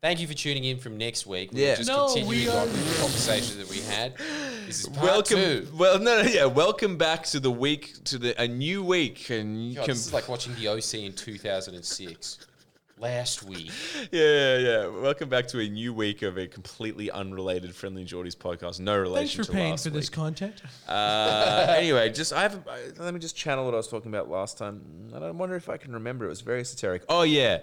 Thank you for tuning in from next week. We're Yeah. just No, continuing we on are- with the conversation that we had. This is part welcome. two. Well, no, no, yeah. Welcome back to the week to the a new week, and you God, can this is like watching the OC in 2006. Last week. yeah, yeah, yeah. Welcome back to a new week of a completely unrelated Friendlyjordies podcast. No relation Thanks for to paying last for this week. content. Uh, anyway, just I have. I, let me just channel what I was talking about last time. I don't wonder if I can remember. It was very esoteric. Oh yeah,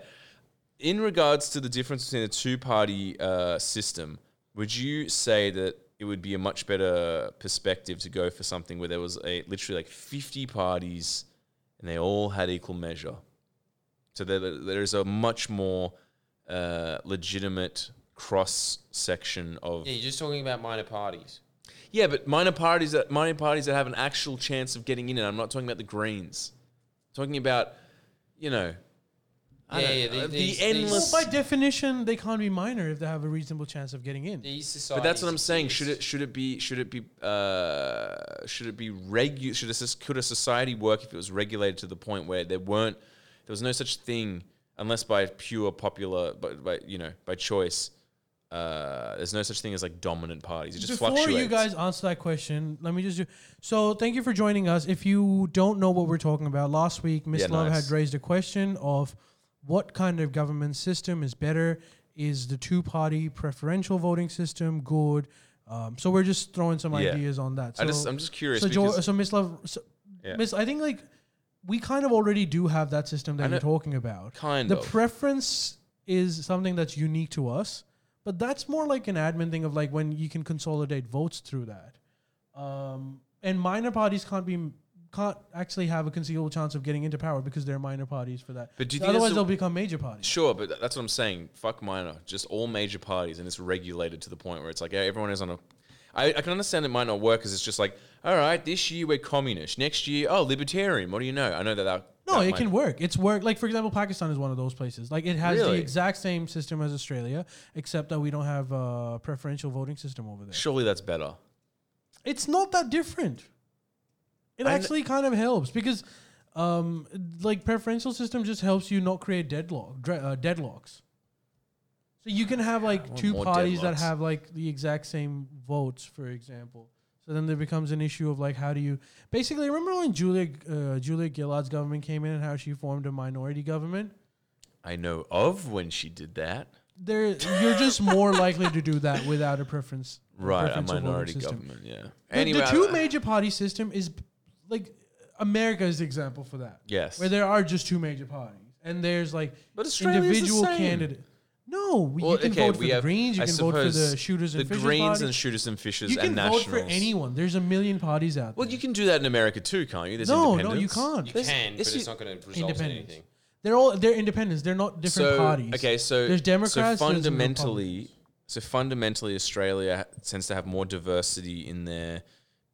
in regards to the difference between a two-party uh, system, would you say that it would be a much better perspective to go for something where there was a literally like fifty parties and they all had equal measure? So there, there is a much more uh, legitimate cross section of Yeah, you're just talking about minor parties. yeah, but minor parties that minor parties that have an actual chance of getting in, and I'm not talking about the Greens. I'm talking about, you know, I Yeah, yeah, know, the- the, these- endless. Well, by definition, they can't be minor if they have a reasonable chance of getting in. These but that's what I'm saying. Should it should it be should it be uh, should it be regu- Should a, soc- could a society work if it was regulated to the point where there weren't there was no such thing unless by pure popular by, by you know by choice. Uh, there's no such thing as like dominant parties. It just Before fluctuates. you guys answer that question, let me just do. So, thank you for joining us. If you don't know what we're talking about, last week Miss Yeah, Love nice. had raised a question of what kind of government system is better. Is the two-party preferential voting system good? Um, so we're just throwing some Yeah. ideas on that. So, I just I'm just curious. so, jo- so Miss Love, so, Yeah. Miss, I think like we kind of already do have that system that you're talking about. Kind the of. preference is something that's unique to us, but that's more like an admin thing of like when you can consolidate votes through that. Um, and minor parties can't be can't actually have a conceivable chance of getting into power because they're minor parties for that. But do you think Otherwise, that's the- they'll become major parties. Sure, but th- that's what I'm saying. Fuck minor. Just all major parties, and it's regulated to the point where it's like yeah, everyone is on a. I, I can understand it might not work because it's just like, all right, this year we're communist. Next year, oh, libertarian. What do you know? I know that. that No, that it might- can work. It's work. Like for example, Pakistan is one of those places. Like it has Really? the exact same system as Australia, except that we don't have a preferential voting system over there. Surely that's better. It's not that different. It actually kind of helps because, um, like preferential system just helps you not create deadlock dre- uh, deadlocks. So you can have like want two more parties that have like the exact same votes, for example. So then there becomes an issue of like how do you basically remember when Julia uh, Julia Gillard's government came in and how she formed a minority government. I know of when she did that. There, you're just more likely to do that without a preference. Right, a preferential voting minority system. government. Yeah. The- Anyway, the two I- major party system is like America is the example for that. Yes. Where there are just two major parties. And there's like But Australia's the individual same. candidate. No, Well, you can okay, vote for the Greens, you I can vote for the shooters and the fishers Greens party. and shooters and fishers you can vote for anyone. There's a million parties out there. Well, you can do that in America too, can't you? There's no, no, you can't. You There's- can, but yes, it's not going to result in anything. They're all they're independents. They're not different so, parties. Okay, so there's Democrats. So fundamentally, Republicans. so fundamentally, Australia tends to have more diversity in their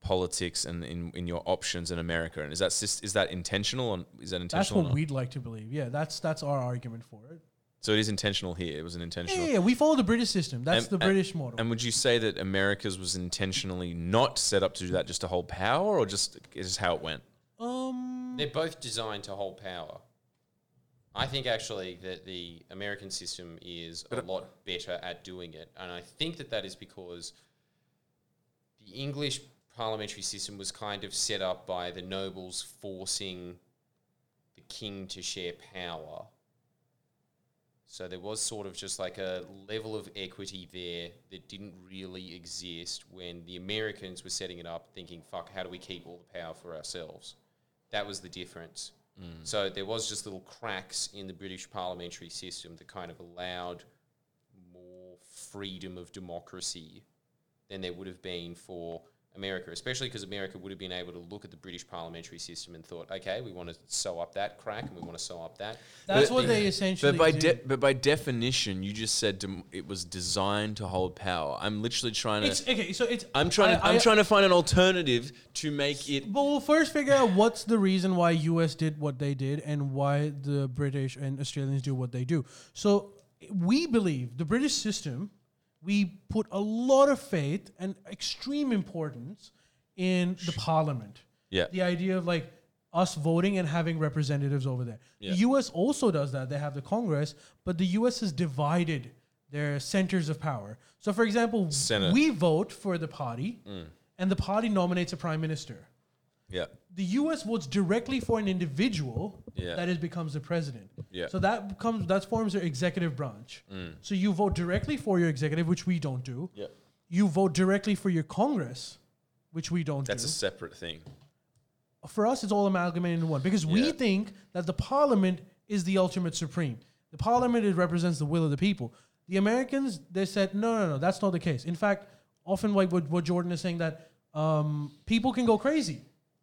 politics and in, in your options in America. And is that sys- is that intentional? And is that intentional? or what we'd like to believe. Yeah, that's that's our argument for it. so it is intentional here. It was an intentional. Yeah, yeah, we follow the British system. That's And- the and- British model. And would you say that America's was intentionally not set up to do that just to hold power, or just is just how it went? um, They're both designed to hold power. I think actually that the American system is a lot better at doing it, and I think that that is because the English parliamentary system was kind of set up by the nobles forcing the king to share power. So there was sort of just like a level of equity there that didn't really exist when the Americans were setting it up, thinking, "Fuck, how do we keep all the power for ourselves?" That was the difference. Mm. So there was just little cracks in the British parliamentary system that kind of allowed more freedom of democracy than there would have been for America, especially because America would have been able to look at the British parliamentary system and thought, okay, we want to sew up that crack and we want to sew up that. that's But- what they essentially But by de- but by definition, you just said dem- it was designed to hold power. I'm literally trying to. It's okay. So it's. I'm trying. To, I- I'm I- trying to find an alternative to make it. But we'll first figure out what's the reason why U.S. did what they did and why the British and Australians do what they do. So we believe the British system. We put a lot of faith and extreme importance in the Parliament. Yeah. The idea of like us voting and having representatives over there. Yeah. The U.S. also does that. They have the Congress, but the U.S. has divided They're centers of power. So, for example, Senate. we vote for the party, mm. and the party nominates a prime minister. Yeah. The U.S. votes directly for an individual Yeah. that is becomes the president. Yeah. So that becomes that forms their executive branch. So you vote directly for your executive, which we don't do. Yeah. You vote directly for your Congress, which we don't That's do a separate thing. for us, it's all amalgamated into one because we think that the parliament is the ultimate supreme. The parliament it represents the will of the people. The Americans, they said, no, no, no, that's not the case. In fact, often like what, what Jordan is saying that um, people can go crazy,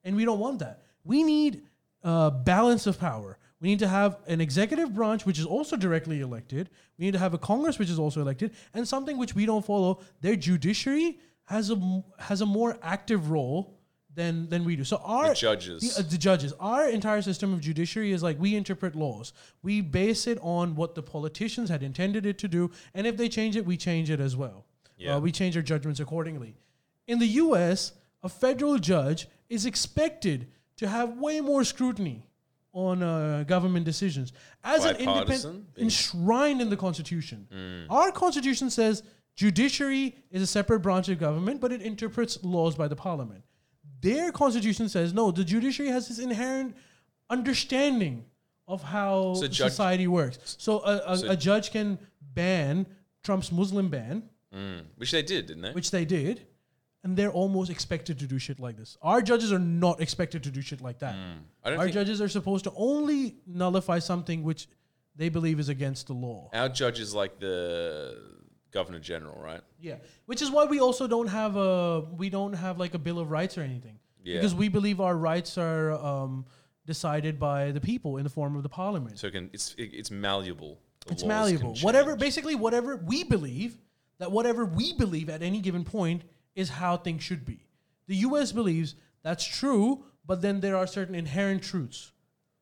and we don't want that. We need uh, balance of power. We need to have an executive branch which is also directly elected. We need to have a Congress which is also elected, and something which we don't follow. Their judiciary has a has a more active role than than we do. So our The judges. the, uh, the judges. Our entire system of judiciary is like we interpret laws. We base it on what the politicians had intended it to do, and if they change it, we change it as well. Yeah. Uh, we change our judgments accordingly. In the U.S., a federal judge is expected to have way more scrutiny on uh, government decisions as an independent enshrined in the Constitution. Our Constitution says judiciary is a separate branch of government, but it interprets laws by the Parliament. Their Constitution says no. The judiciary has this inherent understanding of how So judge- society works. So a, a, So- a judge can ban Trump's Muslim ban, Mm. Which they did, didn't they? which they did, and they're almost expected to do shit like this. Our judges are not expected to do shit like that. Don't Our judges are supposed to only nullify something which they believe is against the law. our judge is like the governor general, right? Yeah, which is why we also don't have a we don't have like a bill of rights or anything Yeah. because we believe our rights are um, decided by the people in the form of the parliament. So it can it's it, it's malleable. The it's malleable. Whatever, basically, whatever we believe that whatever we believe at any given point is how things should be. The U.S. believes that's true, but then there are certain inherent truths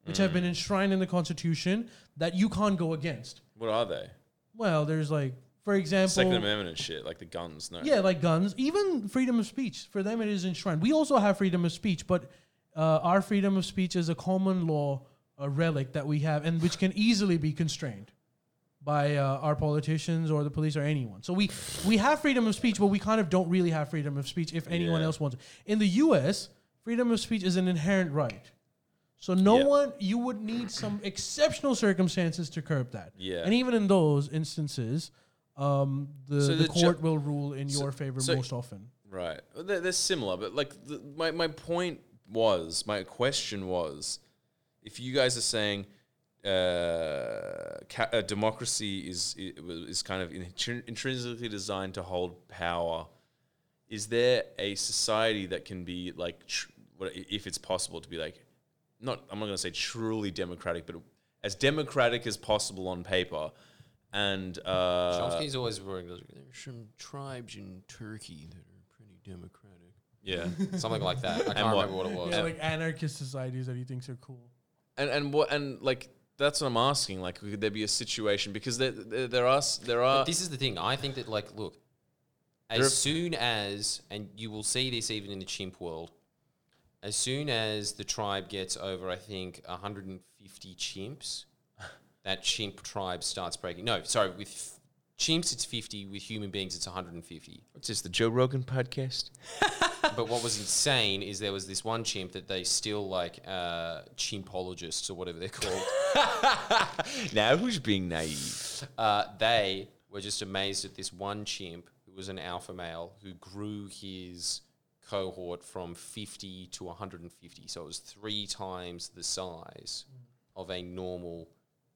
which have been Mm. enshrined in the Constitution that you can't go against. What are they? Well, there's like, for example, Second Amendment and shit, like the guns. No. Yeah, like guns, even freedom of speech. For them, it is enshrined. We also have freedom of speech, but uh, our freedom of speech is a common law a relic that we have, and which can easily be constrained by uh, our politicians or the police or anyone. So we we have freedom of speech, but we kind of don't really have freedom of speech if anyone Yeah. else wants it. In the U.S., freedom of speech is an inherent right. So no one you would need some exceptional circumstances to curb that. Yeah. And even in those instances, um, the, So the, the ju- court will rule in so- your favor so- most often. Right. They're, they're similar, but like the, my my point was, my question was, if you guys are saying uh, ca- uh, democracy is is kind of intrin- intrinsically designed to hold power, is there a society that can be like, tr- what- if it's possible to be like, not I'm not going to say truly democratic, but as democratic as possible on paper, and uh, Chomsky's always worrying. There's some tribes in Turkey that are pretty democratic. yeah. Something like that. I can't what? remember what it was. Yeah, like anarchist societies that he thinks are cool. And and what and like that's what I'm asking. Like, could there be a situation because there there, there are there are But this is the thing. I think that, like, look, as are- soon as, and you will see this even in the chimp world, as soon as the tribe gets over, I think, 150 chimps, that chimp tribe starts breaking. No, sorry, with chimps it's 50, with human beings it's 150. what's this the Joe Rogan podcast? but what was insane is there was this one chimp that they still like uh, chimpologists or whatever they're called. now who's being naive? uh, they were just amazed at this one chimp who was an alpha male who grew his cohort from 50 to 150. So it was three times the size of a normal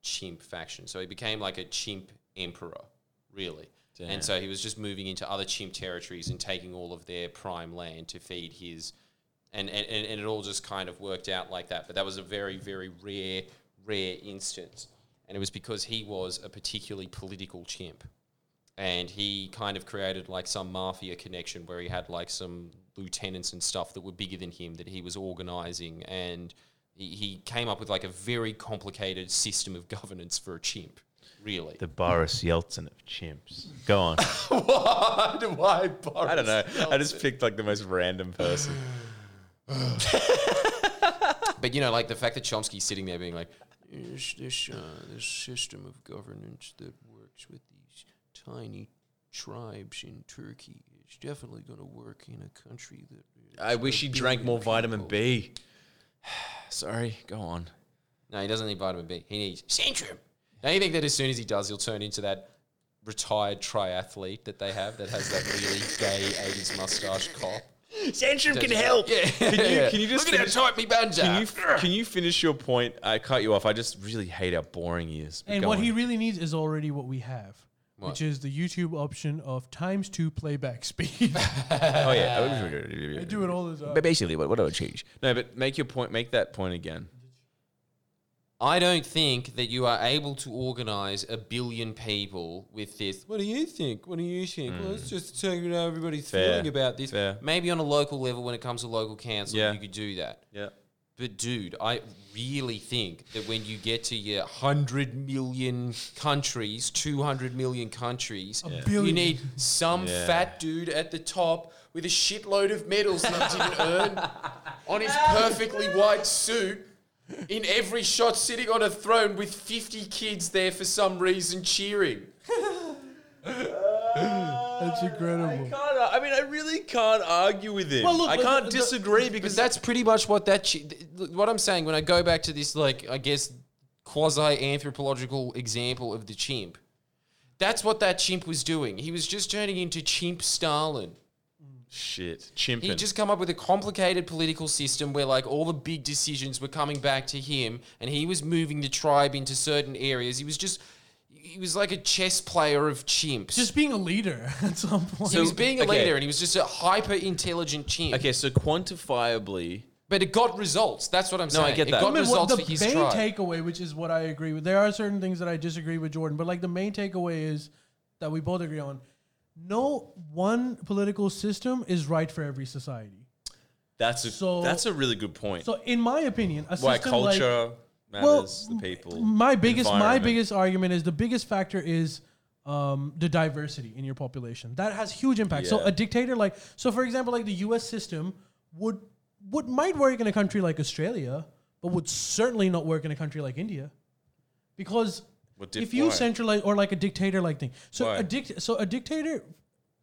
chimp faction. So he became like a chimp emperor, really. Damn. And so he was just moving into other chimp territories and taking all of their prime land to feed his. And, and, and and it all just kind of worked out like that. But that was a very, very rare, rare instance. And it was because he was a particularly political chimp. And he kind of created like some mafia connection where he had like some lieutenants and stuff that were bigger than him that he was organizing. And he, he came up with like a very complicated system of governance for a chimp, really. The Boris Yeltsin of chimps. Go on. Why? Why Boris? I don't know. I just picked like the most random person. But you know, like the fact that Chomsky's sitting there being like, "There's this uh, this system of governance that works with these tiny tribes in Turkey is definitely going to work in a country that. I wish he drank more vitamin B. Sorry, go on. No, he doesn't need vitamin B. He needs Centrum. Now you think that as soon as he does, he'll turn into that retired triathlete that they have that has that really gay 80s mustache cop. Centrum can help. Yeah. Can you, can you just Look at finish, how tight me buns can you can you finish your point? I cut you off. I just really hate how boring he is. And what on. he really needs is already what we have, What? which is the YouTube option of times two playback speed. oh yeah, I do it all the time. But basically, what what do I change? No, but make your point. Make that point again. I don't think that you are able to organize a billion people with this. What do you think? What do you think? Well, let's just check out how everybody's Hmm. Fair. feeling about this. Fair. Maybe on a local level, when it comes to local council, Yeah. you could do that. Yeah. But dude, I really think that when you get to your 100 million countries, 200 million countries, you billion. need some Yeah. fat dude at the top with a shitload of medals that he didn't earn on his perfectly white suit in every shot sitting on a throne with 50 kids there for some reason cheering. That's incredible. Can't, I mean, I really can't argue with him. Well, look, I the- can't the- disagree Because because that's pretty much what that. Chi- th- what I'm saying when I go back to this, like I guess quasi anthropological example of the chimp. That's what that chimp was doing. He was just turning into chimp Stalin. Shit. Chimping. He just come up with a complicated political system where like all the big decisions were coming back to him, and he was moving the tribe into certain areas. He was just. He was like a chess player of chimps. Just being a leader at some point. he was being a okay. leader, and he was just a hyper intelligent chimp. okay, so quantifiably, But it got results. That's what I'm saying. No, I get that. It got I mean, results the for his main tribe. takeaway, which is what I agree with, there are certain things that I disagree with Jordan, but like the main takeaway is that we both agree on. No one political system is right for every society. that's a So- that's a really good point. So, in my opinion, a Why system like culture matters, the people. my biggest my biggest argument is the biggest factor is um, the diversity in your population. That has huge impact. So a dictator like so for example like the US system would would might work in a country like Australia, but would certainly not work in a country like India. Because if you why? centralize or like a dictator like thing. So Why? a dict so a dictator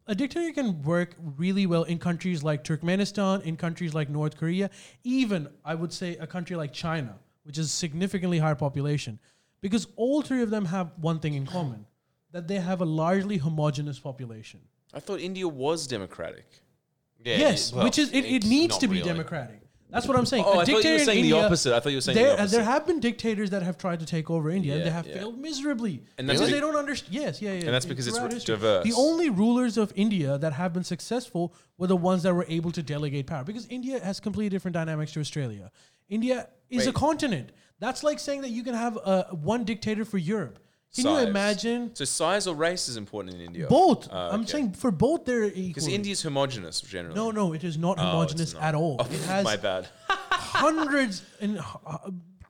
a dictator can work really well in countries like Turkmenistan, in countries like North Korea, even I would say a country like China, which is significantly higher population, because all three of them have one thing in common, that they have a largely homogenous population. I thought India was democratic. Yeah, yes, well, which is it, it needs to be really. democratic. That's what I'm saying. Oh, A I thought you were in saying the opposite. I thought you were saying there, the opposite. there have been dictators that have tried to take over India, and they have yeah. failed miserably And that's because be- they don't understand. Yes, yeah, yeah. And that's because it's history. diverse. The only rulers of India that have been successful were the ones that were able to delegate power, because India has completely different dynamics to Australia. India is a continent. That's like saying that you can have uh, one dictator for Europe. Can Size. you imagine? So size or race is important in India. Both. Ah, I'm okay. saying for both they're equal. because India's homogenous generally. No, no, it is not Oh, homogenous not. at all. Oh, it has my bad. hundreds and uh,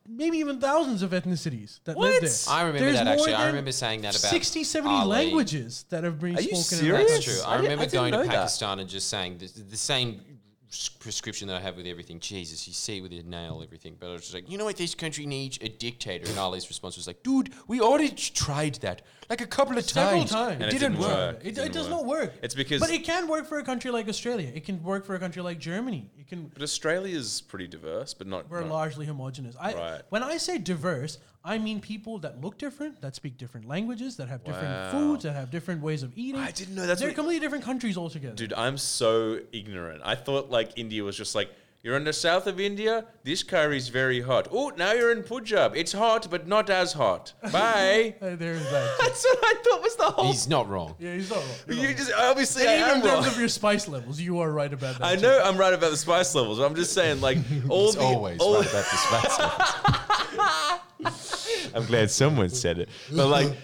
maybe even thousands of ethnicities that What? live there. I remember There's that actually. I remember saying that about 60, 70 Ali. languages that have been Are you spoken serious? in That's true. I, I remember I didn't going to know that. Pakistan and just saying the, the same s- prescription that I have with everything. Jesus, you see with your nail everything. But I was just like, you know what this country needs? A dictator. And Ali's response was like, dude, we already tried that like a couple of Several times. times. And It it didn't didn't work. work. It, It it didn't does work. not work. It's because- but it can work for a country like Australia. It can work for a country like Germany. It can. But Australia is pretty diverse, but not. We're not- largely homogenous. I, Right. When I say diverse, I mean people that look different, that speak different languages, that have different Wow. foods, that have different ways of eating. I didn't know that. They're completely different countries altogether. Dude, I'm so ignorant. I thought like India was just like you're in the south of India. This curry's very hot. Oh, now you're in Punjab. It's hot, but not as hot. Bye. Uh, there's that. That's what I thought was the whole. He's not wrong. yeah, he's not wrong. He's not you wrong. just obviously And I even am in terms wrong. of your spice levels, you are right about that. I too. know I'm right about the spice levels. But I'm just saying, like all the all, about the spice. I'm glad someone said it. But like, I-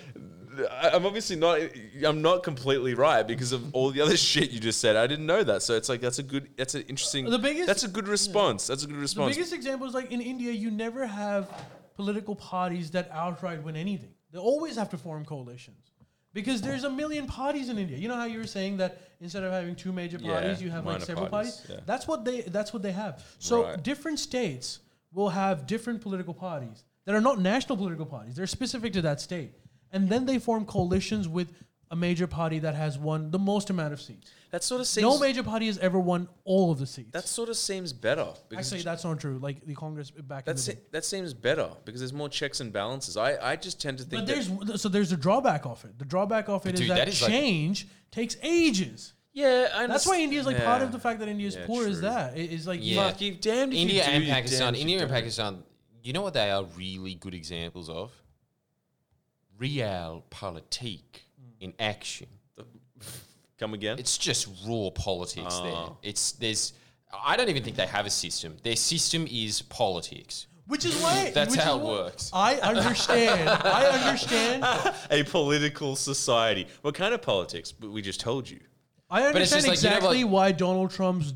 I'm obviously not. I'm not completely right because of all the other shit you just said. I didn't know that, so it's like that's a good. That's an interesting. The biggest- That's a good response. That's a good response. The biggest example is like in India, you never have political parties that outright win anything. They always have to form coalitions because there's a million parties in India. You know how you were saying that instead of having two major Yeah, parties, you have like several parties, parties. yeah. That's what they. That's what they have. So Right. different states will have different political parties that are not national political parties. They're specific to that state, and then they form coalitions with a major party that has won the most amount of seats. That sort of seems. No major party has ever won all of the seats. that sort of seems better. Because Actually, that's not true. Like the Congress back in That the se- that seems better because there's more checks and balances. I, I just tend to think But that there's so there's a drawback of it. The drawback of it is dude, that, that is like- change takes ages. yeah, I That's why underst- India is like part of the fact that India is Yeah, poor is true. that it is like Yeah. Fuck, you damned if India you do, and you Pakistan. damned if you India and. Pakistan. You know what they are really good examples of? Realpolitik in action. Come again? It's just raw politics there. Oh. It's there's. I don't even think they have a system. Their system is politics. which is why That's which how is it why- works. I understand. I understand. a political society. What kind of politics? But we just told you. I it's understand just like, you know exactly what- why Donald Trump's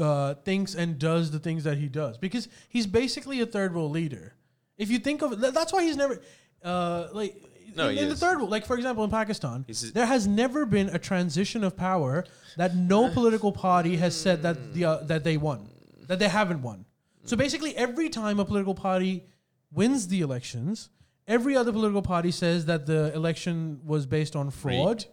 uh, thinks and does the things that he does because he's basically a third world leader. If you think of it, that's why he's never uh, like No, in, he in the third world. Like for example, in Pakistan, He's- there has never been a transition of power that no political party has said that the uh, that they won, that they haven't won. So basically, every time a political party wins the elections, every other political party says that the election was based on fraud Rigged.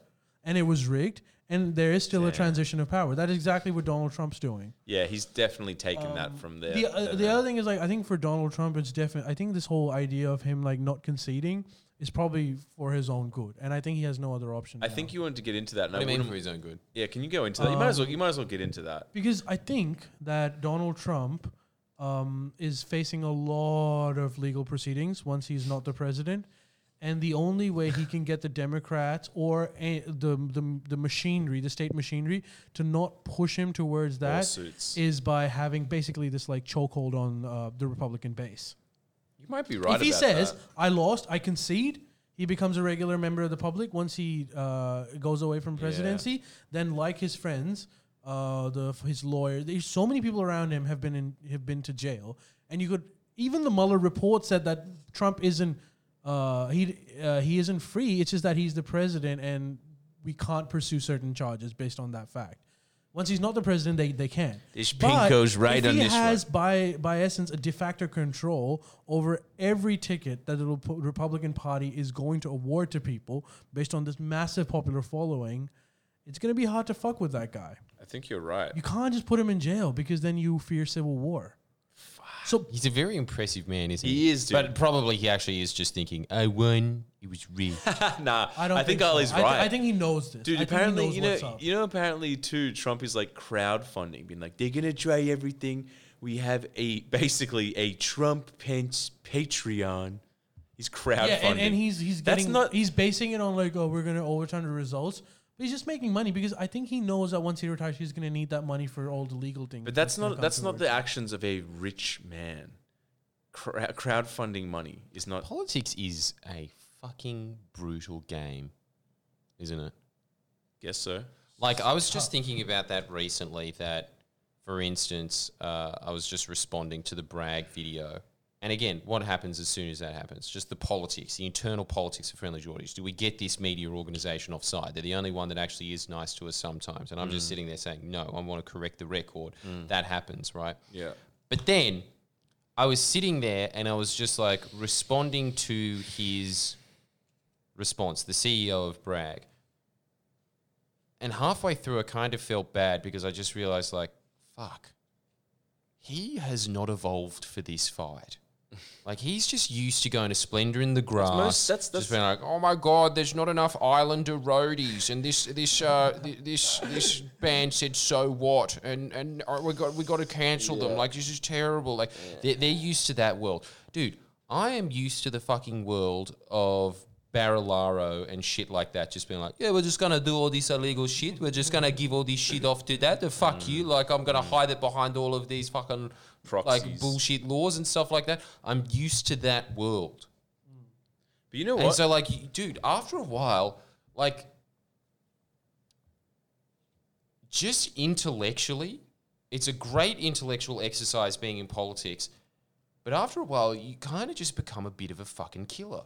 and it was rigged, and there is still a transition of power. That is exactly what Donald Trump's doing. Yeah, he's definitely taken that from there. Um, The uh, the other thing is like I think for Donald Trump, it's definitely I think this whole idea of him like not conceding is probably for his own good, and I think he has no other option. I now. think you wanted to get into that. And What I do you mean wouldn't- for his own good? yeah, can you go into that? You might as well. You might as well get into that. because I think that Donald Trump um, is facing a lot of legal proceedings once he's not the president, and the only way he can get the Democrats or a, the, the the machinery, the state machinery, to not push him towards that Lawsuits. is by having basically this like chokehold on uh, the Republican base. You might be right. if he about says that. I lost, I concede, he becomes a regular member of the public once he uh, goes away from presidency. Then, like his friends, uh, the his lawyer, there's so many people around him have been in have been to jail, and you could even the Mueller report said that Trump isn't uh, he uh, he isn't free. It's just that he's the president, and we can't pursue certain charges based on that fact. Once he's not the president, they, they can. This But pink goes right if on he this has by by essence a de facto control over every ticket that the Rep- Republican Party is going to award to people based on this massive popular following. It's going to be hard to fuck with that guy. I think you're right. You can't just put him in jail because then you fear civil war. So He's a very impressive man, isn't he? He is, dude. But probably he actually is just thinking, I won. It was rigged. nah, I don't. I think so. Ali's I thi- right. I think he knows this. Dude, I think he apparently, knows you what's know, up. you know, apparently too, Trump is like crowdfunding, being like, they're gonna try everything. We have a basically a Trump Pence Patreon. He's crowdfunding. Yeah, and, and he's he's That's getting not- he's basing it on like oh we're gonna overturn the results, but he's just making money because I think he knows that once he retires he's gonna need that money for all the legal things. But that's gonna not come that's not the it. actions of a rich man. Crowd, crowdfunding money is not. Politics is a fucking brutal game, isn't it? Guess so. Like I was just thinking about that recently. That, for instance, uh, I was just responding to the brag video, and again, what happens as soon as that happens? Just the politics, the internal politics of Friendlyjordies. Do we get this media organisation offside? They're the only one that actually is nice to us sometimes, and I'm just mm. sitting there saying, no, I want to correct the record. Mm. That happens, right? Yeah. But then I was sitting there and I was just like responding to his response, the CEO of Brag. And halfway through, I kind of felt bad because I just realized, like, fuck, he has not evolved for this fight. Like he's just used to going to Splendor in the grass. most- that's- that's- just being like, oh my god, there's not enough Islander roadies, and this this uh th- this this band said so what, and and uh, we got we got to cancel them. Like this is terrible. Like they're, they're used to that world, dude. I am used to the fucking world of Barilaro and shit like that. Just being like, yeah, we're just gonna do all this illegal shit. We're just gonna give all this shit off to that. The fuck you. Like I'm gonna hide it behind all of these fucking like bullshit laws and stuff like that. I'm used to that world. But you know And what? so, like, dude, after a while, like, just intellectually, it's a great intellectual exercise being in politics. But after a while, you kind of just become a bit of a fucking killer.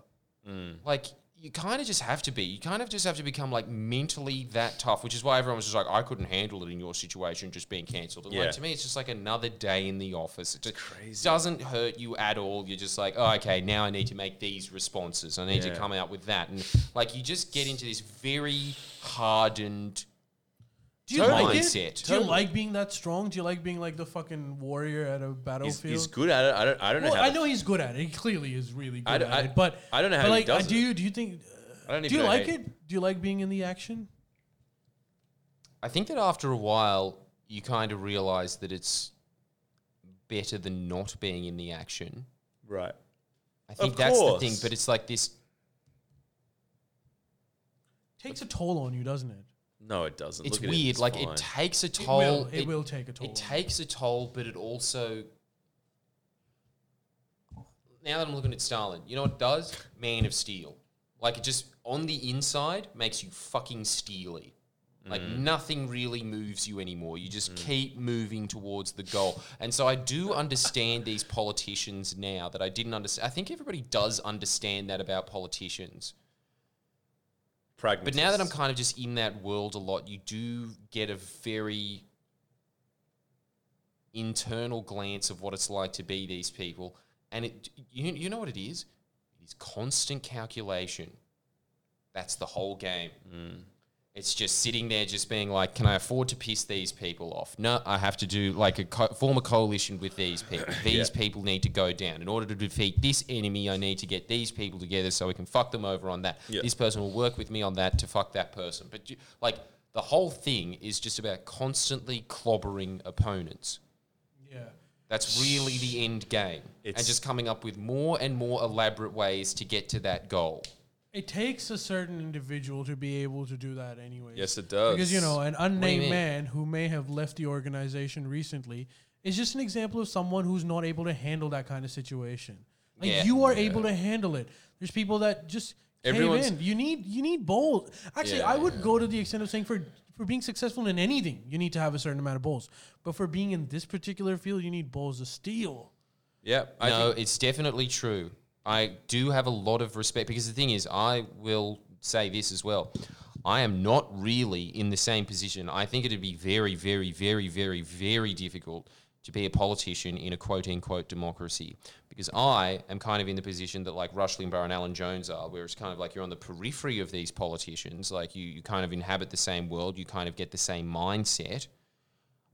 Mm. Like, you kind of just have to be. You kind of just have to become like mentally that tough, which is why everyone was just like, I couldn't handle it in your situation, just being cancelled. And Yeah. like to me, it's just like another day in the office. It just crazy. doesn't hurt you at all. You're just like, oh, okay, now I need to make these responses. I need Yeah. to come out with that, and like you just get into this very hardened. Do you Totally. like it? Mindset. Do you Totally. like being that strong? Do you like being like the fucking warrior at a He's, battlefield? he's good at it. I don't. I don't know. Well, how I to- know he's good at it. He clearly is really good I d- at I- it. But I don't know but how he like, does do it. you do you think? I don't Do you know like how- it? Do you like being in the action? I think that after a while, you kind of realize that it's better than not being in the action. Right. I think Of that's the thing, course. but it's like this. Takes a toll on you, doesn't it? No, it doesn't. It's Look at weird. It, like fine. it takes a It toll. will. It, will take a toll. It on takes a toll, but it also. Now that I'm looking at Stalin, you know what it does? Man of Steel. Like it just on the inside makes you fucking steely. Like Mm. nothing really moves you anymore. You just keep moving towards the goal. And so I do understand these politicians now that I didn't understand. I think everybody does understand that about politicians. But now that I'm kind of just in that world a lot, you do get a very internal glance of what it's like to be these people. And it, you, you know what it is? It is constant calculation. That's the whole game. Mm. It's just sitting there, just being like, can I afford to piss these people off? No, I have to do like a co- form a coalition with these people. These Yeah. people need to go down. In order to defeat this enemy, I need to get these people together so we can fuck them over on that. Yeah. This person will work with me on that to fuck that person. But you, like the whole thing is just about constantly clobbering opponents. Yeah. That's really the end game. and just coming up with more and more elaborate ways to get to that goal. It takes a certain individual to be able to do that anyway. Yes, it does. Because you know, an unnamed man who may have left the organization recently is just an example of someone who's not able to handle that kind of situation. Like Yeah. you are able to handle it. There's people that just cave Everyone's- in. You need you need balls. Actually, Yeah. I would go to the extent of saying for for being successful in anything, you need to have a certain amount of balls. But for being in this particular field, you need balls of steel. Yeah, I no, think it's definitely true. I do have a lot of respect because the thing is, I will say this as well. I am not really in the same position. I think it'd be very, very, very, very, very difficult to be a politician in a quote unquote democracy because I am kind of in the position that like Rush Limbaugh and Alan Jones are, where it's kind of like you're on the periphery of these politicians. Like you, you kind of inhabit the same world, you kind of get the same mindset.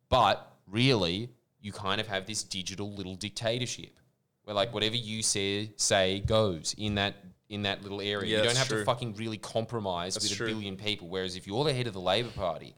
But really, you kind of have this digital little dictatorship where like whatever you say say goes in that in that little area. Yeah, you don't have true. to fucking really compromise That's with true. a billion people. Whereas if you're the head of the Labor Party,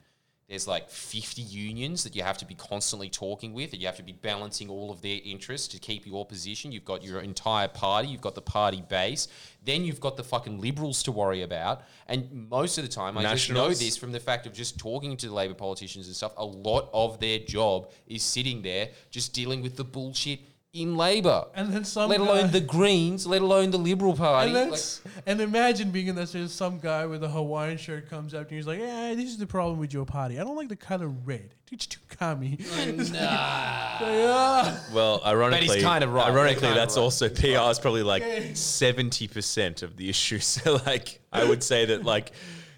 there's like 50 unions that you have to be constantly talking with, and you have to be balancing all of their interests to keep your position. You've got your entire party, you've got the party base, then you've got the fucking liberals to worry about. And most of the time, I just know this from the fact of just talking to the Labor politicians and stuff. A lot of their job is sitting there just dealing with the bullshit in Labor. And then some let guy- alone the Greens, let alone the Liberal Party. And, Like- and imagine being in that situation. Some guy with a Hawaiian shirt comes up and he's like, "Yeah, this is the problem with your party. I don't like the color red. It's too commie." Oh, yeah. Ah. Well, ironically, but he's kinda right. Ironically, Kinda that's right. also PR is probably like Okay. seventy percent of the issue. So, like, I would say that like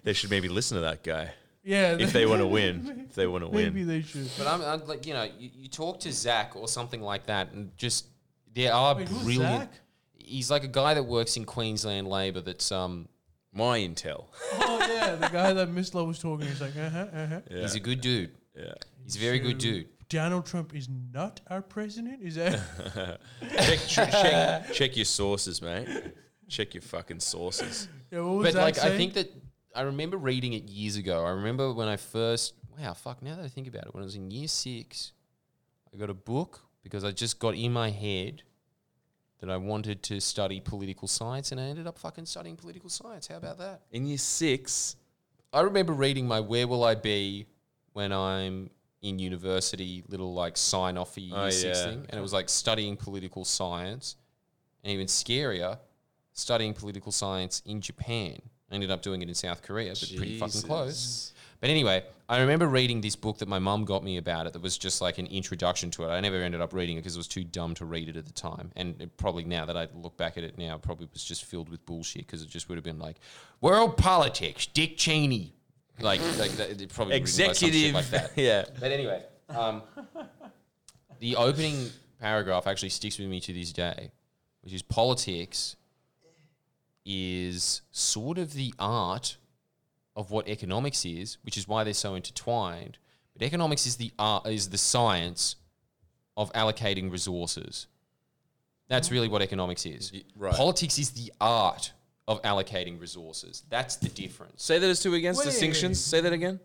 they should maybe listen to that guy Yeah. if they want to win. If they want to win, Maybe they should. But I'm, I'm like, you know, you, you talk to Zach or something like that, and just there are Wait, who's brilliant. Zach? He's like a guy that works in Queensland Labor. That's um, my intel. Oh yeah, the guy that Miss Lowe was talking. He's like, uh huh, uh huh. Yeah, he's a good dude. yeah. He's a very good dude. Donald Trump is not our president. Is that? check, check, check, check your sources, mate. Check your fucking sources. yeah, what was But Zach like, I think that I remember reading it years ago. I remember when I first. Wow, fuck. Now that I think about it, when I was in year six, I got a book because I just got in my head that I wanted to study political science, and I ended up fucking studying political science. How about that? In year six, I remember reading my "Where Will I Be When I'm in University" little like sign off for year Oh, six yeah. thing, and it was like studying political science, and even scarier, studying political science in Japan. I ended up doing it in South Korea, but pretty fucking close. But anyway, I remember reading this book that my mum got me about it that was just like an introduction to it. I never ended up reading it because it was too dumb to read it at the time. And it probably now that I look back at it now, it probably was just filled with bullshit because it just would have been like, world politics, Dick Cheney. Like, like that, it probably written some shit Executive. like that. yeah. But anyway, um, the opening paragraph actually sticks with me to this day, which is politics is sort of the art of what economics is, which is why they're so intertwined. But economics is the art is the science of allocating resources. That's really what economics is. Right. Politics is the art of allocating resources. That's the difference. Say that as two against Wait. distinctions. Say that again.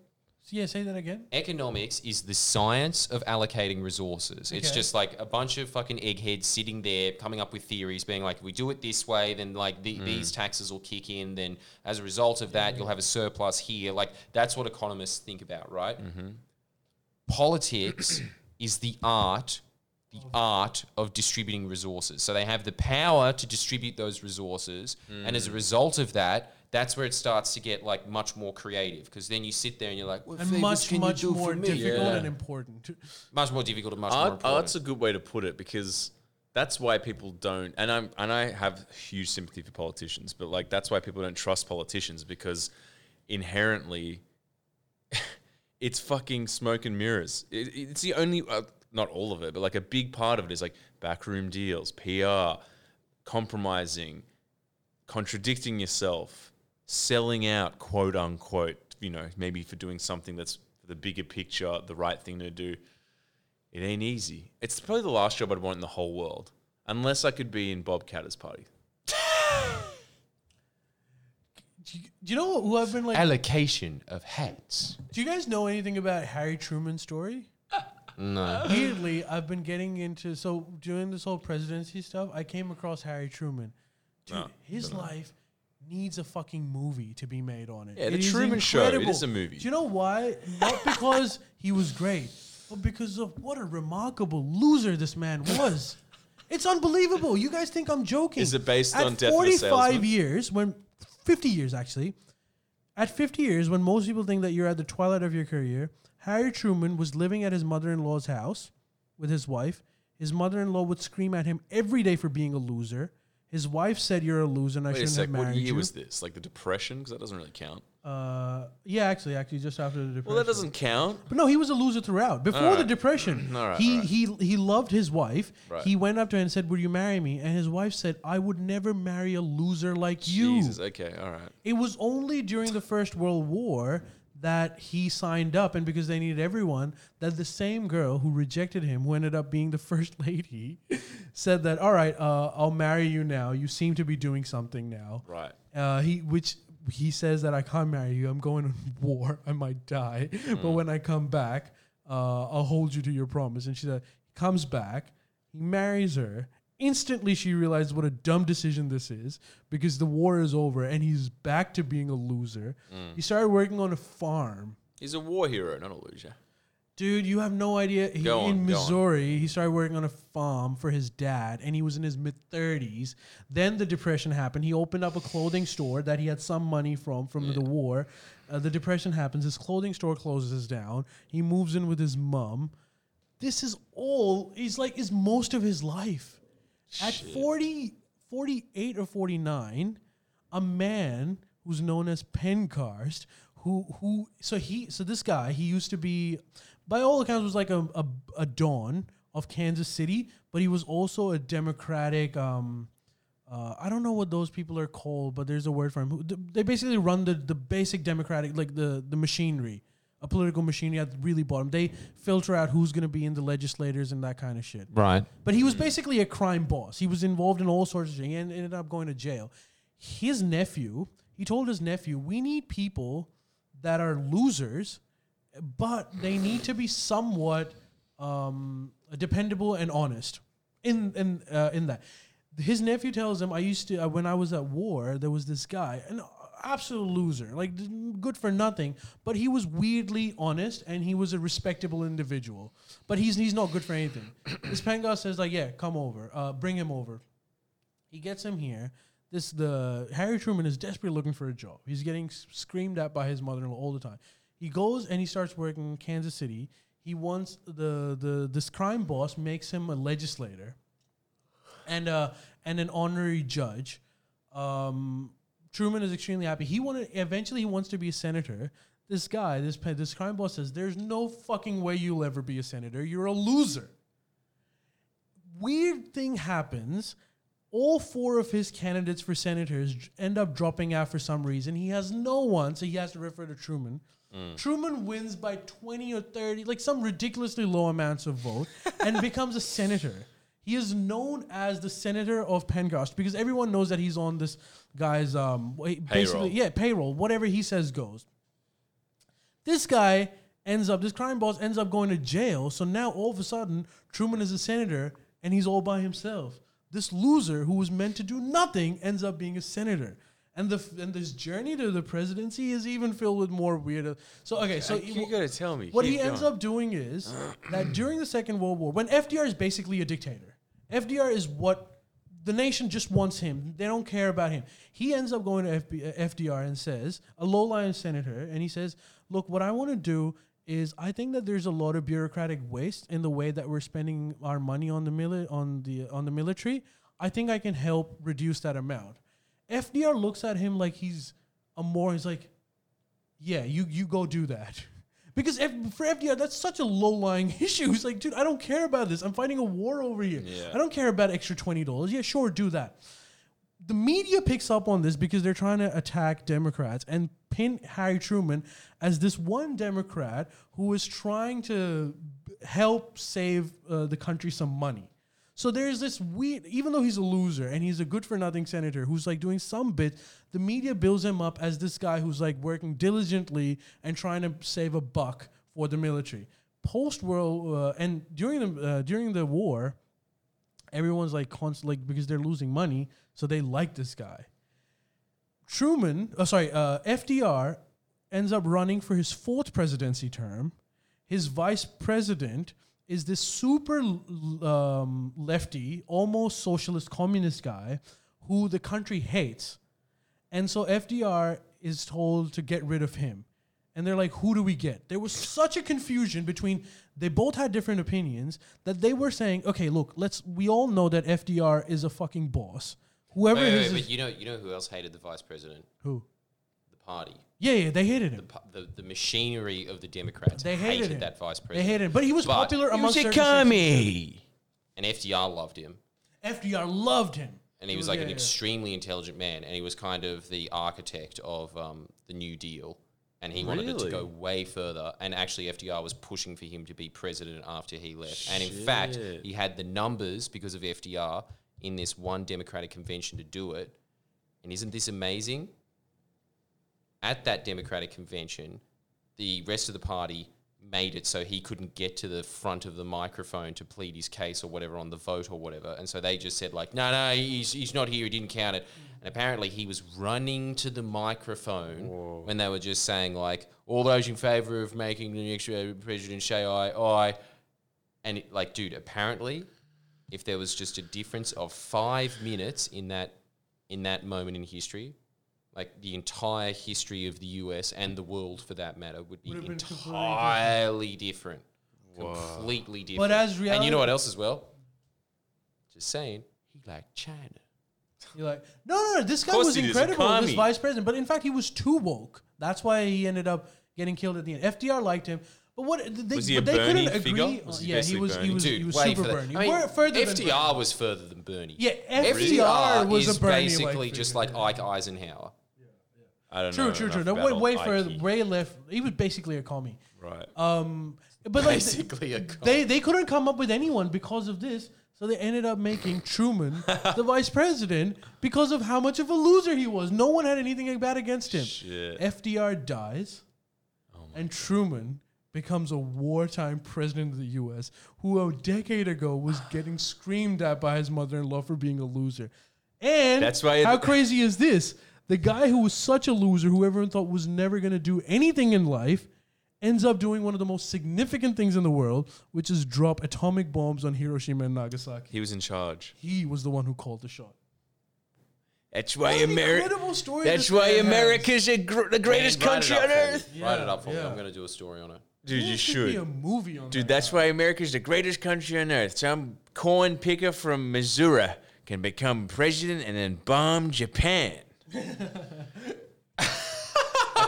So yeah, say that again. Economics is the science of allocating resources. It's Okay. just like a bunch of fucking eggheads sitting there coming up with theories, being like, if we do it this way, then like the, mm. these taxes will kick in. Then as a result of that, you'll have a surplus here. Like that's what economists think about, right? Mm-hmm. Politics is the art, the art of distributing resources. So they have the power to distribute those resources, and as a mm. result of that. That's where it starts to get like much more creative because then you sit there and you're like, what And favors much, can you much do for more me? difficult Yeah. and important. much more difficult and much more important. art's a good way to put it because that's why people don't. And I'm and I have huge sympathy for politicians, but like that's why people don't trust politicians because inherently, it's fucking smoke and mirrors. It, it's the only, uh, not all of it, but like a big part of it is like backroom deals, PR, compromising, contradicting yourself, selling out, quote unquote. You know, maybe for doing something that's the bigger picture, the right thing to do. It ain't easy. It's probably the last job I'd want in the whole world, unless I could be in Bob Katter's party. Do you, do you know who I've been like? Allocation of hats. do you guys know anything about Harry Truman's story? No. Weirdly, I've been getting into so doing this whole presidency stuff, I came across Harry Truman. Dude, No, his life needs a fucking movie to be made on it. Yeah, The It is Truman Show, it incredible. is a movie. Do you know why? Not because he was great, but because of what a remarkable loser this man was. It's unbelievable. You guys think I'm joking? Is it based At on Death of a 45 Salesman? years, when 50 years actually, at 50 years, when most people think that you're at the twilight of your career, Harry Truman was living at his mother in law's house with his wife. His mother in law would scream at him every day for being a loser. His wife said, You're a loser and I Wait a shouldn't sec. have What married year you. was this? Like the Depression? Because that doesn't really count. uh, yeah, actually, actually, just after the depression. Well, that doesn't count. But no, he was a loser throughout. Before the depression, Alright, he alright. he he loved his wife. Right. He went up to her and said, "Would you marry me?" And his wife said, "I would never marry a loser like you." Jesus. Okay. All right. It was only during the First World War that he signed up, and because they needed everyone, that the same girl who rejected him, who ended up being the first lady, said that, "All right, uh, I'll marry you now. You seem to be doing something now." Right. Uh, he which he says that I can't marry you. I'm going on war. I might die, but when I come back, uh, I'll hold you to your promise. And she said, he comes back. He marries her. Instantly, she realized what a dumb decision this is because the war is over and he's back to being a loser. He started working on a farm. He's a war hero, not a loser. Dude, you have no idea. He, Go on, in go on. Missouri, he started working on a farm for his dad, and he was in his mid thirties. Then the depression happened. He opened up a clothing store that he had some money from from the war. Uh, the depression happens. His clothing store closes down. He moves in with his mom. This is all. He's like is most of his life. At 40, 48 or forty nine, a man who's known as Pendergast, who who so he so this guy he used to be, by all accounts, was like a a, a don of Kansas City, but he was also a Democratic. Um, uh, I don't know what those people are called, but there's a word for him. Who- They basically run the the basic Democratic like the the machinery. A political machinery at the really bottom. They filter out who's going to be in the legislators and that kind of shit. Right. But he was basically a crime boss. He was involved in all sorts of things and ended up going to jail. His nephew, he told his nephew, we need people that are losers, but they need to be somewhat um, dependable and honest. In in uh, in that, his nephew tells him, "I used to uh, when I was at war. There was this guy, an absolute loser, like good for nothing, but he was weirdly honest and he was a respectable individual. But he's he's not good for anything. this Pengar says like, yeah, come over, uh, bring him over. He gets him here. This the Harry Truman is desperately looking for a job. He's getting screamed at by his mother-in-law all the time. He goes and he starts working in Kansas City. He wants the the this crime boss makes him a legislator, and uh and an honorary judge. Um, Truman is extremely happy. He wanted eventually he wants to be a senator. This guy, this this crime boss says, "There's no fucking way you'll ever be a senator. You're a loser." Weird thing happens. All four of his candidates for senators end up dropping out for some reason. He has no one, so he has to refer to Truman. Mm. Truman wins by 20 or 30, like some ridiculously low amounts of vote, and becomes a senator. He is known as the senator of Pendergast because everyone knows that he's on this guy's um basically Payroll. yeah payroll. Whatever he says goes. This guy ends up this crime boss ends up going to jail. So now all of a sudden Truman is a senator and he's all by himself. This loser who was meant to do nothing ends up being a senator. And the and this journey to the presidency is even filled with more weird. So okay, so you gotta tell me. what he ends up doing is that during the Second World War, when FDR is basically a dictator, FDR is what the nation just wants him. They don't care about him. He ends up going to FB, uh, FDR and says, a low-lying senator, and he says, "Look, what I want to do is I think that there's a lot of bureaucratic waste in the way that we're spending our money on the mili- on the on the military. I think I can help reduce that amount." FDR looks at him like he's a more. He's like, yeah, you you go do that. Because F- for FDR, that's such a low lying issue. He's like, dude, I don't care about this. I'm fighting a war over here. Yeah. I don't care about extra twenty dollars. Yeah, sure, do that. The media picks up on this because they're trying to attack Democrats and pin Harry Truman as this one Democrat who is trying to help save uh, the country some money. So there's this weird, even though he's a loser and he's a good for nothing senator who's like doing some bit, the media builds him up as this guy who's like working diligently and trying to save a buck for the military. Post world uh, and during the uh, during the war, everyone's like constant like because they're losing money, so they like this guy. Truman, oh sorry, uh, FDR ends up running for his fourth presidency term. His vice president is this super um, lefty, almost socialist communist guy who the country hates. And so FDR is told to get rid of him. And they're like, who do we get? There was such a confusion between they both had different opinions that they were saying, okay, look, let's we all know that FDR is a fucking boss. Whoever Wait, wait, wait, but you know, you know who else hated the vice president? who? The party, Yeah, yeah, they hated him. pu- the, the machinery of the Democrats They hated him. that vice president. They hated him. But he was But- popular He amongst was a certain sections. commie. and FDR loved him, FDR loved him. and he was Yeah, like an yeah. extremely intelligent man, and he was kind of the architect of um, the New Deal. And he wanted it to Really? go way further. And actually, FDR was pushing for him to be president after he left. And in fact, Shit. he had the numbers because of FDR in this one Democratic convention to do it. And isn't this amazing? At that Democratic convention, the rest of the party made it so he couldn't get to the front of the microphone to plead his case or whatever on the vote or whatever. And so they just said like, no, no, he's, he's not here. He didn't count it. And apparently he was running to the microphone when they were just saying like, all those in favor of making the next uh, president say aye, aye. And it, like, dude, apparently if there was just a difference of five minutes in that in that moment in history, like the entire history of the US and the world for that matter would be Would have been entirely different. Completely different. But as and you know what else as well? Just saying, he liked China. You're like, no, no, no. This guy course was he is, a incredible, this commie. vice president. But in fact, he was too woke. That's why he ended up getting killed at the end. FDR liked him, but what they, Was he but a they Bernie couldn't figure? agree. Was he yeah, he basically was. He Bernie? was. Dude, he was way super further. Bernie. I mean, We're further than FDR Bernie. was further than Bernie. Yeah, FDR was is a Bernie basically just figure. like Ike Eisenhower. I don't True, know. true, true. enough No, way, about way Ike. further, way left. He was basically a commie. Right. Um, but like Basically a they they couldn't come up with anyone because of this, so they ended up making Truman the vice president because of how much of a loser he was. No one had anything bad against him. Shit. FDR dies, and Truman becomes a wartime president of the U.S. who a decade ago was getting screamed at by his mother-in-law for being a loser. And That's why how crazy is this? The guy who was such a loser, who everyone thought was never going to do anything in life, ends up doing one of the most significant things in the world, which is drop atomic bombs on Hiroshima and Nagasaki. He was in charge. He was the one who called the shot. That's why America. That's why man has. America's a gr- the greatest Man, country on for me. earth. Write it up for me. I'm going to do a story on it. Dude, There you should be a movie on it. Dude, that. that's why America's the greatest country on earth. Some corn picker from Missouri can become president and then bomb Japan. I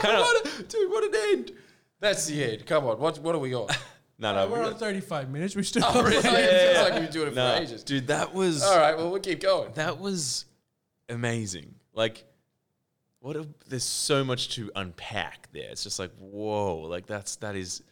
kind of What a- dude, what an end. That's the end. Come on. What, what are we on? no Uh, no. we're we- on 35 minutes. We still. Oh, really? It feels like we've been doing it no, for ages. dude, that was All right, well, we'll keep going. that was amazing. Like, what? A, there's so much to unpack there. It's just like whoa. Like that's that is.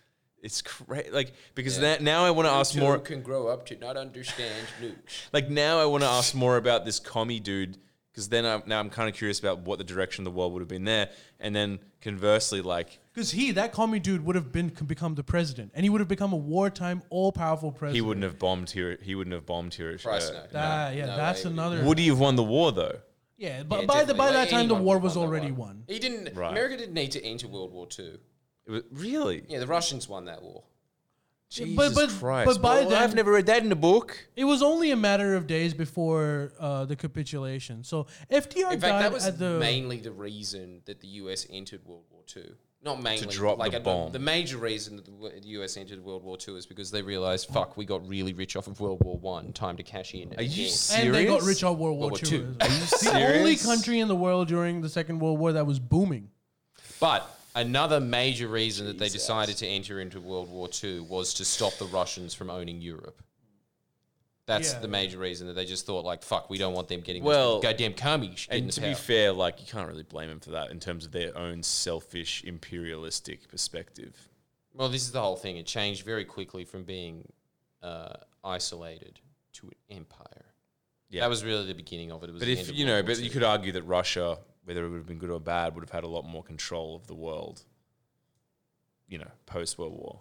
It's crazy. Like because Yeah. that, now I want to ask more. can grow up to not understand nukes. Like now, I want to ask more about this commie dude because then I'm, now I'm kind of curious about what the direction of the world would have been there, and then conversely, like Because he, that commie dude, would have been become the president, and he would have become a wartime, all-powerful president. he wouldn't have bombed here. He wouldn't have bombed here. Christ, no. That, yeah, No that's way. another. Would he have won the war though? yeah, but Yeah, by the by definitely. that time, the anyone war could was that already one. won. He didn't. Right. America didn't need to enter World War Two. It was, really? Yeah, the Russians won that war. Jesus but- but- Christ! but by Well, then- I've never read that in a book. It was only a matter of days before uh, the capitulation. So FDR In fact, died that was at the. mainly the reason that the U.S. entered World War II. Not mainly To drop like the a- bomb. The major reason that the U.S. entered World War II is because they realized, fuck, we got really rich off of World War One. Time to cash in. Are you serious? and they got rich off World War World War II. Two. well. Are you serious? the only country in the world during the Second World War that was booming. But another major reason that they decided to enter into World War II was to stop the Russians from owning Europe. That's Yeah. the major reason that they just thought, like, fuck, we don't want them getting Well, this goddamn commies And to power. be fair, like you can't really blame them for that in terms of their own selfish imperialistic perspective. well, this is the whole thing. It changed very quickly from being uh, isolated to an empire. Yeah. That was really the beginning of it. it was But if you know, but you could argue that Russia, whether it would have been good or bad, would have had a lot more control of the world. You know, post World War.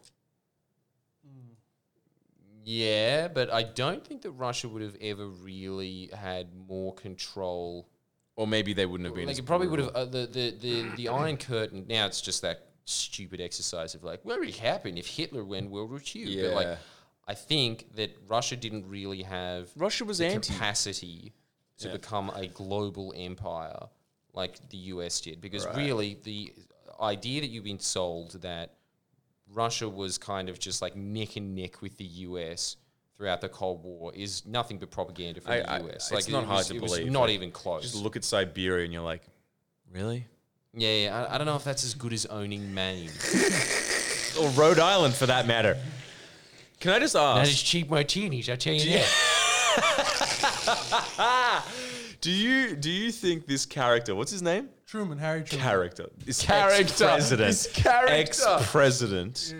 Yeah, but I don't think that Russia would have ever really had more control Or maybe they wouldn't have been. like it probably would have uh, the, the the the Iron Curtain. Now it's just that stupid exercise of like, what would it happen if Hitler won World War II? But like, I think that Russia didn't really have Russia was the anti. capacity to Yeah. become a global empire like the US did, because Right. really the idea that you've been sold that Russia was kind of just like neck and neck with the US. Throughout the Cold War is nothing but propaganda from I- the I- US. it's Like not it hard was, to believe, not like, even close. Just look at Siberia and you're like, really? Yeah, yeah I, I don't know if that's as good as owning Maine. Or Rhode Island, for that matter. Can I just ask? that is cheap martinis, I tell you that. do you do you think this character? What's his name? Truman, Harry Truman. Character. This Character. Ex-president. This character. Ex-president.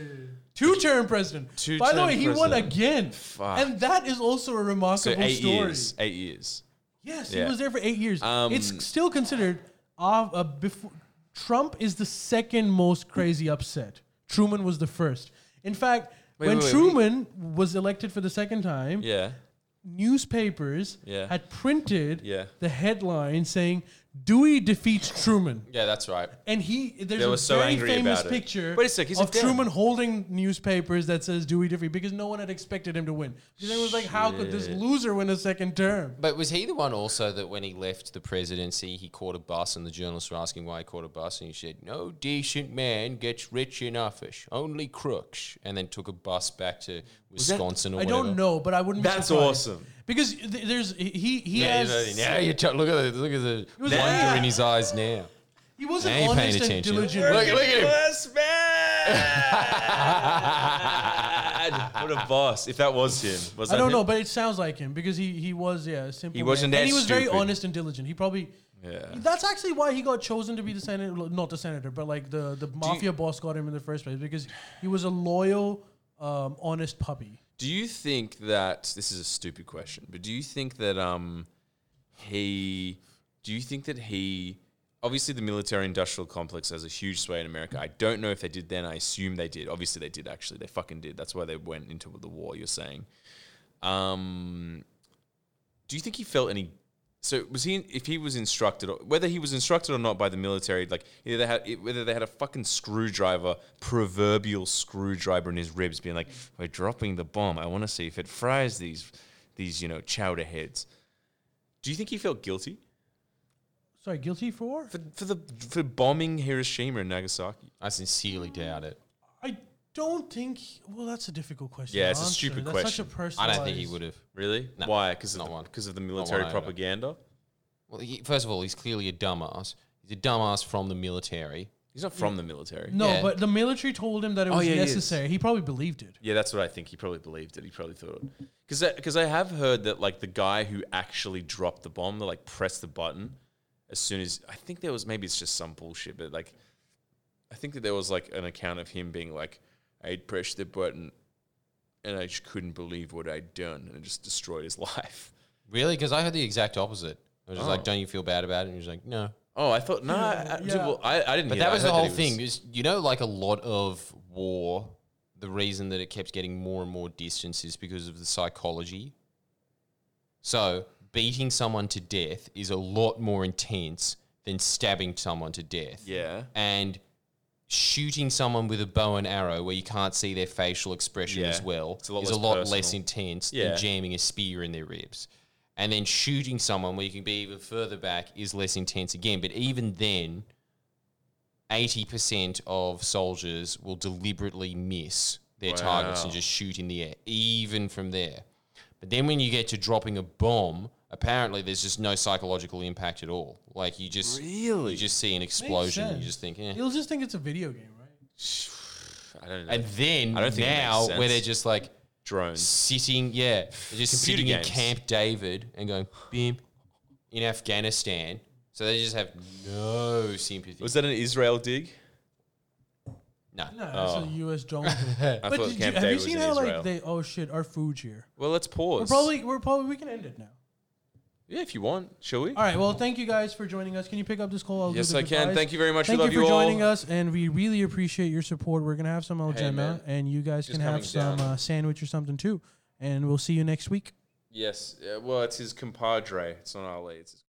Two-term president. By the Two-term way, he won president. again, Fuck. and that is also a So remarkable eight story. years. Eight years. Yes, Yeah. he was there for eight years. Um, it's still considered uh, uh, before Trump is the second most crazy upset. Truman was the first. In fact, Wait, when wait, wait, Truman was elected for the second time, Yeah. Newspapers Yeah. had printed Yeah. the headline saying Dewey defeats Truman. Yeah, that's right. And he, there's They a were so very angry famous about it. picture Wait a sec, he's of dead. Truman holding newspapers that says Dewey defeat because no one had expected him to win. Because everyone was like, how could this loser win a second term? But was he the one also that when he left the presidency, he caught a bus and the journalists were asking why he caught a bus and he said, No decent man gets rich in office, only crooks. And then took a bus back to Wisconsin or I whatever. don't know, but I wouldn't. be That's surprised. awesome. Because th- there's he he Yeah, has you know, now you t- look at the look at the was wonder like- in his eyes now. he wasn't Now you're paying honest and attention. diligent. Look, look at him. Boss man. what a boss. If that was him. Was I that don't him? know, but it sounds like him because he he was yeah a simple. He wasn't and that he was very stupid. honest and diligent. He probably. Yeah. That's actually why he got chosen to be the senator, not the senator, but like the the mafia boss got him in the first place because he was a loyal, um, honest puppy. Do you think that this is a stupid question, but do you think that um he do you think that he obviously the military industrial complex has a huge sway in America. I don't know if they did then. I assume they did. Obviously they did actually. They fucking did. That's why they went into the war, you're saying. Um do you think he felt any so was he if he was instructed or whether he was instructed or not by the military like either they had whether they had a fucking screwdriver proverbial screwdriver in his ribs being like we're dropping the bomb i want to see if it fries these these you know chowder heads do you think he felt guilty Sorry, guilty for? for, for the for bombing Hiroshima and Nagasaki. I sincerely doubt it. I don't think. Well, that's a difficult question. Yeah, to it's a answer. stupid that's question. Such a personalized. I don't think he would have. Really? No, Why? Because not of, the- one. 'cause of the one military iota. propaganda. Well, he, first of all, he's clearly a dumbass. He's a dumbass from the military. He's not from the military. No, Yeah. but the military told him that it Oh, was yeah, he is. necessary. He probably believed it. Yeah, that's what I think. He probably believed it. He probably thought it. Because because I have heard that like the guy who actually dropped the bomb, they like pressed the button as soon as I think there was maybe it's just some bullshit, but like I think that there was like an account of him being like, I'd pressed the button and I just couldn't believe what I'd done and it just destroyed his life. Really? Because I heard the exact opposite. I was just like, Oh. "Don't you feel bad about it?" And he was like, "No." Oh, I thought no, I, I- Yeah. well, I, I didn't. But hear that was I the heard whole he thing. Is you know, like a lot of war, the reason that it kept getting more and more distance is because of the psychology. So beating someone to death is a lot more intense than stabbing someone to death. Yeah. And shooting someone with a bow and arrow where you can't see their facial expression Yeah. as well It's a lot is a less lot personal. less intense Yeah. than jamming a spear in their ribs. And then shooting someone where you can be even further back is less intense again. But even then, 80% of soldiers will deliberately miss their targets and Wow. just shoot in the air, even from there. But then when you get to dropping a bomb, apparently there's just no psychological impact at all. Like you just Really? you just see an explosion and you just think, eh. He'll just think it's a video game, right? I don't know. And then I don't think now where they're just like drones. sitting, yeah, they're just Computer sitting games. in Camp David and going, bim, in Afghanistan. So they just have no sympathy. Was that an Israel dig? no. No, that's Oh. a U.S. drone. I but thought did you, Camp have David you seen how Israel. like they? Oh shit, our food's here. well, let's pause. We're probably we're probably we can end it now. Yeah, if you want, shall we? All right. Well, thank you guys for joining us. Can you pick up this call? I'll Yes, I can. Thank you very much. Thank we you for you joining us, and we really appreciate your support. We're gonna have some Hey, agenda, man. and you guys Just can have some uh, sandwich or something too. And we'll see you next week. Yes. Uh, well, it's his compadre. It's not Ali. It's his